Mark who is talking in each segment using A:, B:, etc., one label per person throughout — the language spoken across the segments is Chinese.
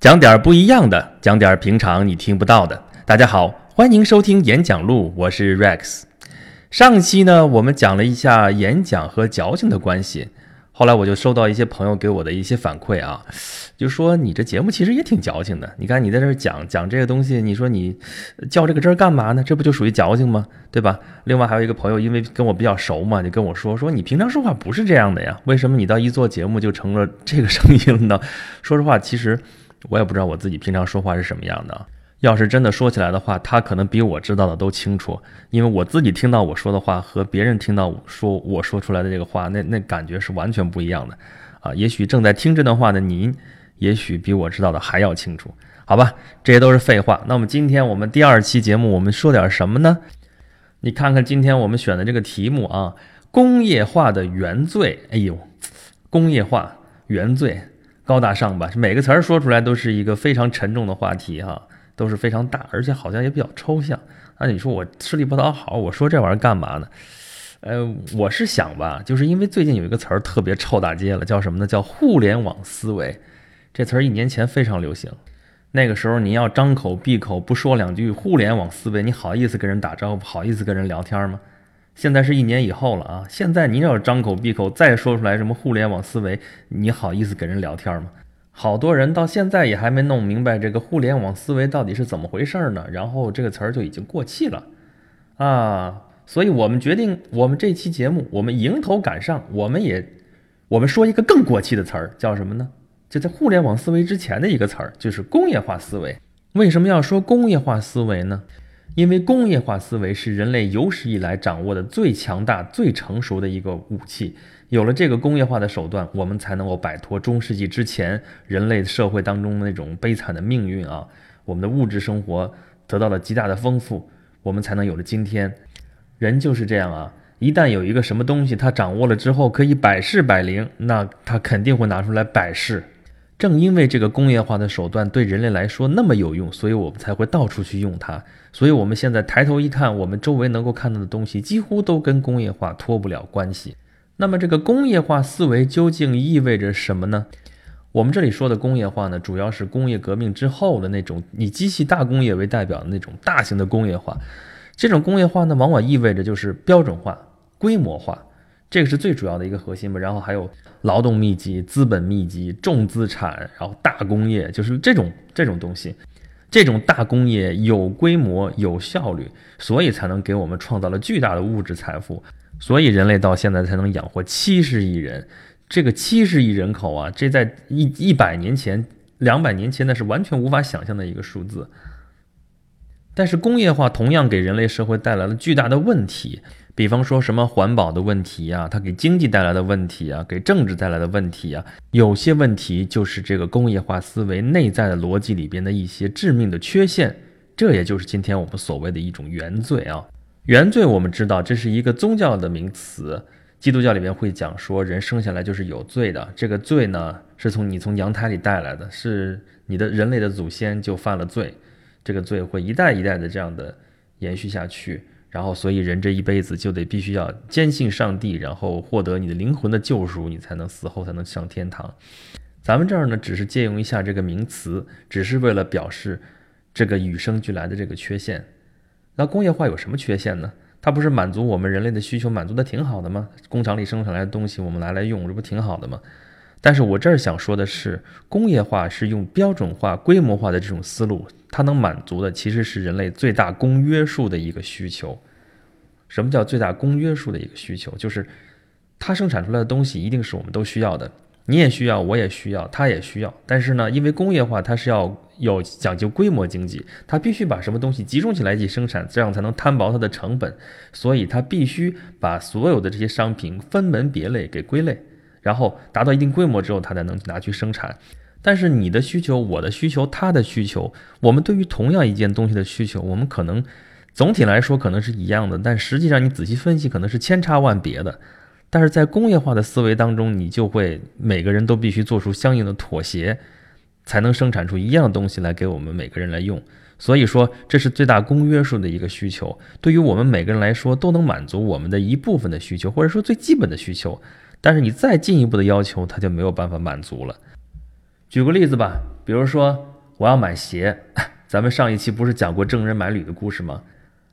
A: 讲点不一样的，讲点平常你听不到的。大家好，欢迎收听演讲录，我是 Rex。上期呢，我们讲了一下演讲和矫情的关系。后来我就收到一些朋友给我的一些反馈啊，就说你这节目其实也挺矫情的。你看你在这讲讲这个东西，你说你较这个真儿干嘛呢？这不就属于矫情吗？对吧？另外还有一个朋友，因为跟我比较熟嘛，就跟我说说你平常说话不是这样的呀，为什么你到一做节目就成了这个声音呢？说实话，其实我也不知道我自己平常说话是什么样的。要是真的说起来的话，他可能比我知道的都清楚，因为我自己听到我说的话和别人听到我说我说出来的这个话，那那感觉是完全不一样的啊！也许正在听这段话的您，也许比我知道的还要清楚，好吧？这些都是废话。那么今天我们第二期节目，我们说点什么呢？你看看今天我们选的这个题目啊，工业化的原罪。哎呦，工业化原罪，高大上吧？每个词儿说出来都是一个非常沉重的话题哈。都是非常大，而且好像也比较抽象。那你说我吃力不讨好，我说这玩意儿干嘛呢？呃，我是想吧，就是因为最近有一个词儿特别臭大街了，叫什么呢？叫互联网思维。这词儿一年前非常流行，那个时候你要张口闭口不说两句互联网思维，你好意思跟人打招呼，好意思跟人聊天吗？现在是一年以后了啊，现在您要是张口闭口再说出来什么互联网思维，你好意思跟人聊天吗？好多人到现在也还没弄明白这个互联网思维到底是怎么回事呢，然后这个词儿就已经过气了，啊，所以我们决定，我们这期节目，我们迎头赶上，我们也，我们说一个更过气的词儿，叫什么呢？就在互联网思维之前的一个词儿，就是工业化思维。为什么要说工业化思维呢？因为工业化思维是人类有史以来掌握的最强大、最成熟的一个武器。有了这个工业化的手段，我们才能够摆脱中世纪之前人类社会当中那种悲惨的命运啊！我们的物质生活得到了极大的丰富，我们才能有了今天。人就是这样啊！一旦有一个什么东西他掌握了之后可以百试百灵，那他肯定会拿出来百试。正因为这个工业化的手段对人类来说那么有用，所以我们才会到处去用它。所以我们现在抬头一看，我们周围能够看到的东西几乎都跟工业化脱不了关系。那么这个工业化思维究竟意味着什么呢？我们这里说的工业化呢，主要是工业革命之后的那种以机器大工业为代表的那种大型的工业化。这种工业化呢，往往意味着就是标准化、规模化，这个是最主要的一个核心吧。然后还有劳动密集、资本密集、重资产，然后大工业，就是这种这种东西。这种大工业有规模、有效率，所以才能给我们创造了巨大的物质财富。所以人类到现在才能养活七十亿人，这个七十亿人口啊，这在一一百年前、两百年前那是完全无法想象的一个数字。但是工业化同样给人类社会带来了巨大的问题，比方说什么环保的问题啊，它给经济带来的问题啊，给政治带来的问题啊，有些问题就是这个工业化思维内在的逻辑里边的一些致命的缺陷，这也就是今天我们所谓的一种原罪啊。原罪，我们知道这是一个宗教的名词。基督教里面会讲说，人生下来就是有罪的。这个罪呢，是从你从娘胎里带来的，是你的人类的祖先就犯了罪，这个罪会一代一代的这样的延续下去。然后，所以人这一辈子就得必须要坚信上帝，然后获得你的灵魂的救赎，你才能死后才能上天堂。咱们这儿呢，只是借用一下这个名词，只是为了表示这个与生俱来的这个缺陷。那工业化有什么缺陷呢？它不是满足我们人类的需求，满足的挺好的吗？工厂里生产来的东西，我们拿来用，这不挺好的吗？但是我这儿想说的是，工业化是用标准化、规模化的这种思路，它能满足的其实是人类最大公约数的一个需求。什么叫最大公约数的一个需求？就是它生产出来的东西一定是我们都需要的。你也需要，我也需要，他也需要。但是呢，因为工业化它是要有讲究规模经济，它必须把什么东西集中起来一起生产，这样才能摊薄它的成本。所以它必须把所有的这些商品分门别类给归类，然后达到一定规模之后，它才能拿去生产。但是你的需求、我的需求、他的需求，我们对于同样一件东西的需求，我们可能总体来说可能是一样的，但实际上你仔细分析，可能是千差万别的。但是在工业化的思维当中，你就会每个人都必须做出相应的妥协，才能生产出一样东西来给我们每个人来用。所以说，这是最大公约数的一个需求，对于我们每个人来说都能满足我们的一部分的需求，或者说最基本的需求。但是你再进一步的要求，它就没有办法满足了。举个例子吧，比如说我要买鞋，咱们上一期不是讲过郑人买履的故事吗？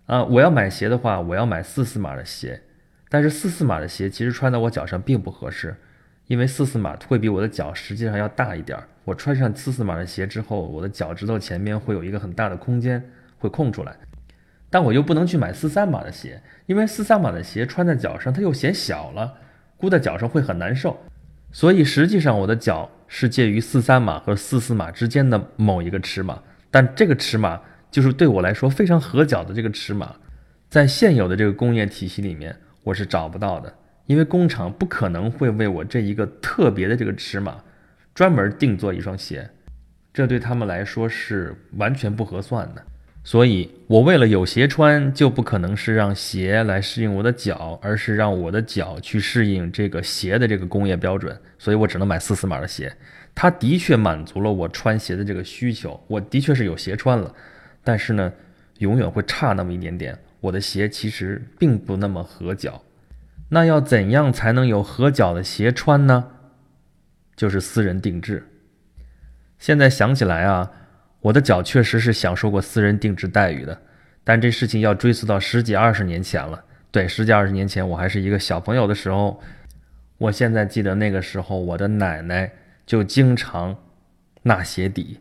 A: 啊，我要买鞋的话，我要买四四码的鞋，但是四四码的鞋其实穿在我脚上并不合适，因为四四码会比我的脚实际上要大一点儿。我穿上四四码的鞋之后，我的脚趾头前面会有一个很大的空间会空出来，但我又不能去买四三码的鞋，因为四三码的鞋穿在脚上它又显小了，箍在脚上会很难受，所以实际上我的脚是介于四三码和四四码之间的某一个尺码，但这个尺码。就是对我来说非常合脚的这个尺码，在现有的这个工业体系里面，我是找不到的，因为工厂不可能会为我这一个特别的这个尺码专门定做一双鞋，这对他们来说是完全不合算的。所以，我为了有鞋穿，就不可能是让鞋来适应我的脚，而是让我的脚去适应这个鞋的这个工业标准。所以我只能买四四码的鞋，它的确满足了我穿鞋的这个需求，我的确是有鞋穿了。但是呢，永远会差那么一点点。我的鞋其实并不那么合脚，那要怎样才能有合脚的鞋穿呢？就是私人定制。现在想起来啊，我的脚确实是享受过私人定制待遇的，但这事情要追溯到十几二十年前了。对，十几二十年前我还是一个小朋友的时候，我现在记得那个时候，我的奶奶就经常纳鞋底，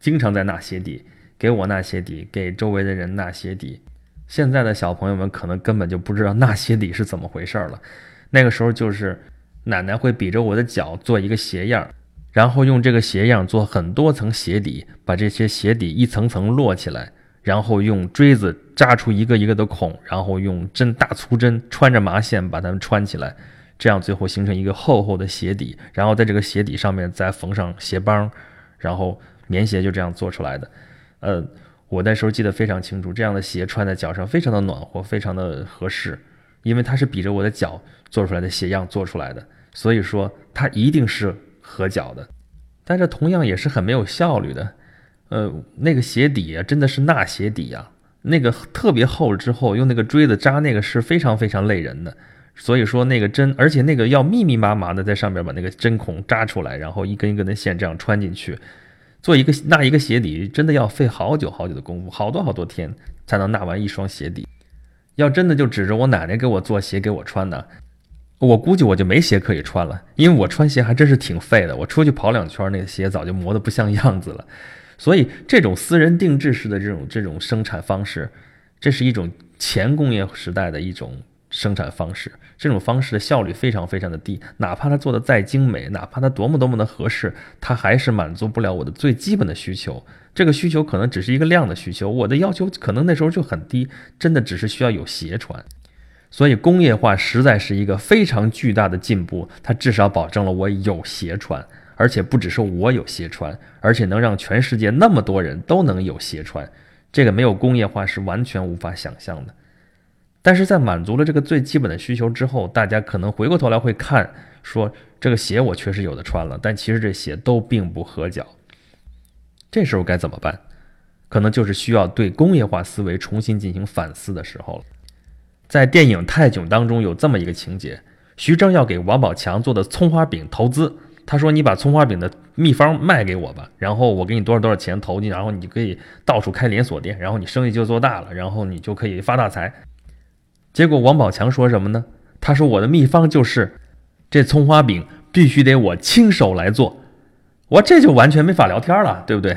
A: 经常在纳鞋底。给我纳鞋底，给周围的人纳鞋底。现在的小朋友们可能根本就不知道纳鞋底是怎么回事了。那个时候就是奶奶会比着我的脚做一个鞋样儿，然后用这个鞋样做很多层鞋底，把这些鞋底一层层摞起来，然后用锥子扎出一个一个的孔，然后用针大粗针穿着麻线把它们穿起来，这样最后形成一个厚厚的鞋底，然后在这个鞋底上面再缝上鞋帮，然后棉鞋就这样做出来的。呃，我那时候记得非常清楚，这样的鞋穿在脚上非常的暖和，非常的合适，因为它是比着我的脚做出来的鞋样做出来的，所以说它一定是合脚的。但这同样也是很没有效率的。呃，那个鞋底啊，真的是纳鞋底啊，那个特别厚了之后，用那个锥子扎那个是非常非常累人的。所以说那个针，而且那个要密密麻麻的在上面把那个针孔扎出来，然后一根一根的线这样穿进去。做一个纳一个鞋底，真的要费好久好久的功夫，好多好多天才能纳完一双鞋底。要真的就指着我奶奶给我做鞋给我穿的，我估计我就没鞋可以穿了，因为我穿鞋还真是挺废的。我出去跑两圈，那个鞋早就磨得不像样子了。所以这种私人定制式的这种这种生产方式，这是一种前工业时代的一种。生产方式这种方式的效率非常非常的低，哪怕它做的再精美，哪怕它多么多么的合适，它还是满足不了我的最基本的需求。这个需求可能只是一个量的需求，我的要求可能那时候就很低，真的只是需要有鞋穿。所以工业化实在是一个非常巨大的进步，它至少保证了我有鞋穿，而且不只是我有鞋穿，而且能让全世界那么多人都能有鞋穿。这个没有工业化是完全无法想象的。但是在满足了这个最基本的需求之后，大家可能回过头来会看，说这个鞋我确实有的穿了，但其实这鞋都并不合脚。这时候该怎么办？可能就是需要对工业化思维重新进行反思的时候了。在电影《泰囧》当中有这么一个情节：徐峥要给王宝强做的葱花饼投资，他说：“你把葱花饼的秘方卖给我吧，然后我给你多少多少钱投进，然后你可以到处开连锁店，然后你生意就做大了，然后你就可以发大财。”结果王宝强说什么呢？他说：“我的秘方就是，这葱花饼必须得我亲手来做。”我这就完全没法聊天了，对不对？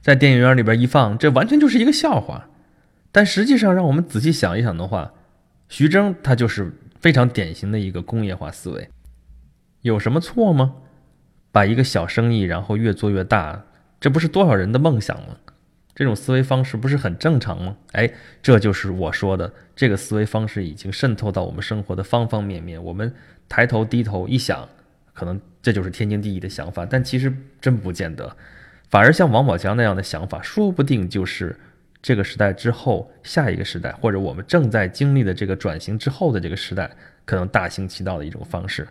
A: 在电影院里边一放，这完全就是一个笑话。但实际上，让我们仔细想一想的话，徐峥他就是非常典型的一个工业化思维，有什么错吗？把一个小生意然后越做越大，这不是多少人的梦想吗？这种思维方式不是很正常吗？哎，这就是我说的，这个思维方式已经渗透到我们生活的方方面面。我们抬头低头一想，可能这就是天经地义的想法，但其实真不见得。反而像王宝强那样的想法，说不定就是这个时代之后下一个时代，或者我们正在经历的这个转型之后的这个时代，可能大行其道的一种方式。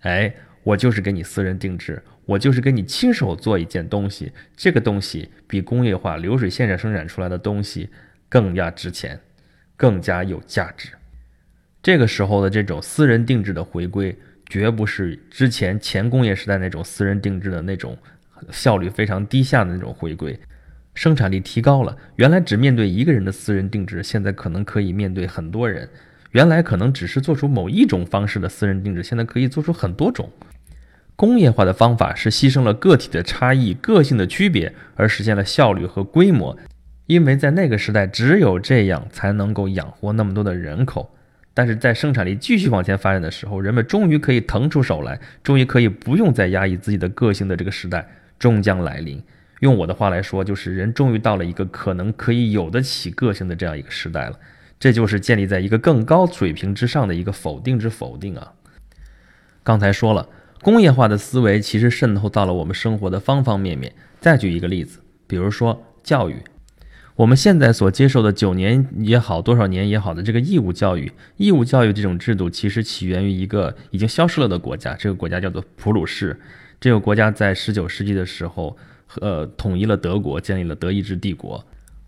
A: 哎。我就是给你私人定制，我就是给你亲手做一件东西，这个东西比工业化流水线上生产出来的东西更加值钱，更加有价值。这个时候的这种私人定制的回归，绝不是之前前工业时代那种私人定制的那种效率非常低下的那种回归。生产力提高了，原来只面对一个人的私人定制，现在可能可以面对很多人；原来可能只是做出某一种方式的私人定制，现在可以做出很多种。工业化的方法是牺牲了个体的差异、个性的区别，而实现了效率和规模。因为在那个时代，只有这样才能够养活那么多的人口。但是在生产力继续往前发展的时候，人们终于可以腾出手来，终于可以不用再压抑自己的个性的这个时代终将来临。用我的话来说，就是人终于到了一个可能可以有得起个性的这样一个时代了。这就是建立在一个更高水平之上的一个否定之否定啊！刚才说了，工业化的思维其实渗透到了我们生活的方方面面。再举一个例子，比如说教育，我们现在所接受的九年也好，多少年也好的这个义务教育，义务教育这种制度其实起源于一个已经消失了的国家，这个国家叫做普鲁士。这个国家在十九世纪的时候。呃，统一了德国，建立了德意志帝国。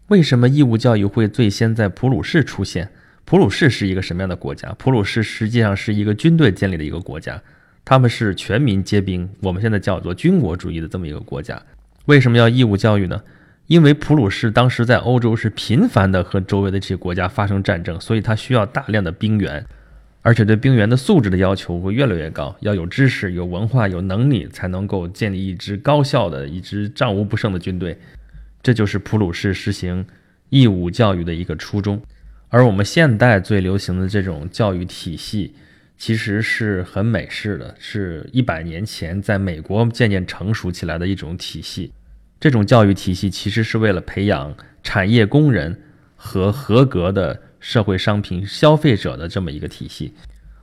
A: 为什么义务教育会最先在普鲁士出现？普鲁士是一个什么样的国家？普鲁士实际上是一个军队建立的一个国家，他们是全民皆兵，我们现在叫做军国主义的这么一个国家。为什么要义务教育呢？因为普鲁士当时在欧洲是频繁的和周围的这些国家发生战争，所以它需要大量的兵员。而且对兵员的素质的要求会越来越高，要有知识、有文化、有能力，才能够建立一支高效的、一支战无不胜的军队。这就是普鲁士实行义务教育的一个初衷。而我们现代最流行的这种教育体系，其实是很美式的，是一百年前在美国渐渐成熟起来的一种体系。这种教育体系其实是为了培养产业工人和合格的。社会商品消费者的这么一个体系，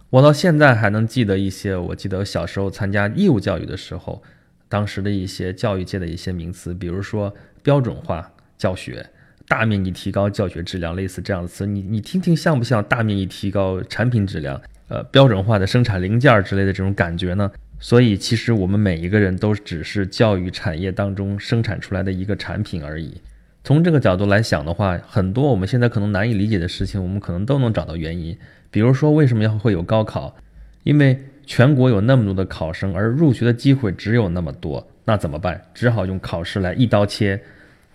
A: 我到现在还能记得一些。我记得小时候参加义务教育的时候，当时的一些教育界的一些名词，比如说标准化教学、大面积提高教学质量，类似这样的词，你你听听像不像大面积提高产品质量？呃，标准化的生产零件之类的这种感觉呢？所以其实我们每一个人都只是教育产业当中生产出来的一个产品而已。从这个角度来想的话，很多我们现在可能难以理解的事情，我们可能都能找到原因。比如说，为什么要会有高考？因为全国有那么多的考生，而入学的机会只有那么多，那怎么办？只好用考试来一刀切，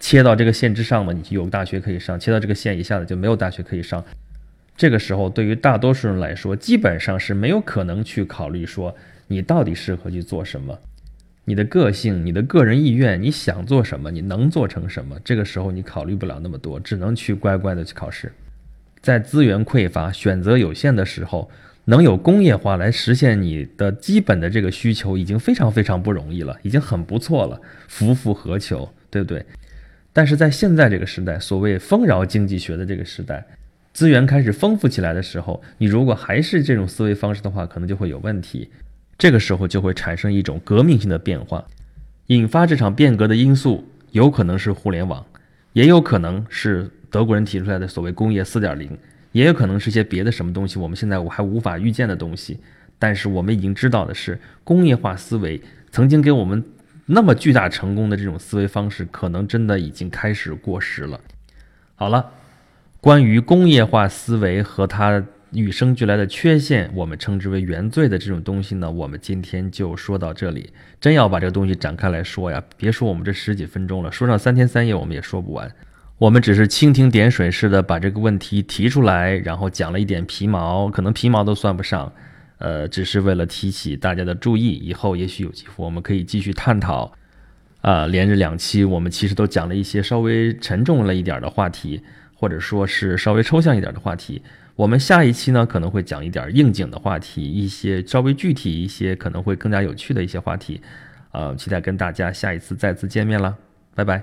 A: 切到这个线之上嘛你就有大学可以上，切到这个线以下的就没有大学可以上。这个时候，对于大多数人来说，基本上是没有可能去考虑说你到底适合去做什么。你的个性、你的个人意愿，你想做什么，你能做成什么？这个时候你考虑不了那么多，只能去乖乖的去考试。在资源匮乏、选择有限的时候，能有工业化来实现你的基本的这个需求，已经非常非常不容易了，已经很不错了，夫复何求，对不对？但是在现在这个时代，所谓丰饶经济学的这个时代，资源开始丰富起来的时候，你如果还是这种思维方式的话，可能就会有问题。这个时候就会产生一种革命性的变化，引发这场变革的因素有可能是互联网，也有可能是德国人提出来的所谓工业四点零，也有可能是些别的什么东西，我们现在我还无法预见的东西。但是我们已经知道的是，工业化思维曾经给我们那么巨大成功的这种思维方式，可能真的已经开始过时了。好了，关于工业化思维和它。与生俱来的缺陷，我们称之为原罪的这种东西呢，我们今天就说到这里。真要把这个东西展开来说呀，别说我们这十几分钟了，说上三天三夜我们也说不完。我们只是蜻蜓点水似的把这个问题提出来，然后讲了一点皮毛，可能皮毛都算不上，呃，只是为了提起大家的注意。以后也许有机会我们可以继续探讨。啊，连着两期我们其实都讲了一些稍微沉重了一点的话题，或者说是稍微抽象一点的话题。我们下一期呢可能会讲一点应景的话题，一些稍微具体一些，可能会更加有趣的一些话题，呃，期待跟大家下一次再次见面了，拜拜。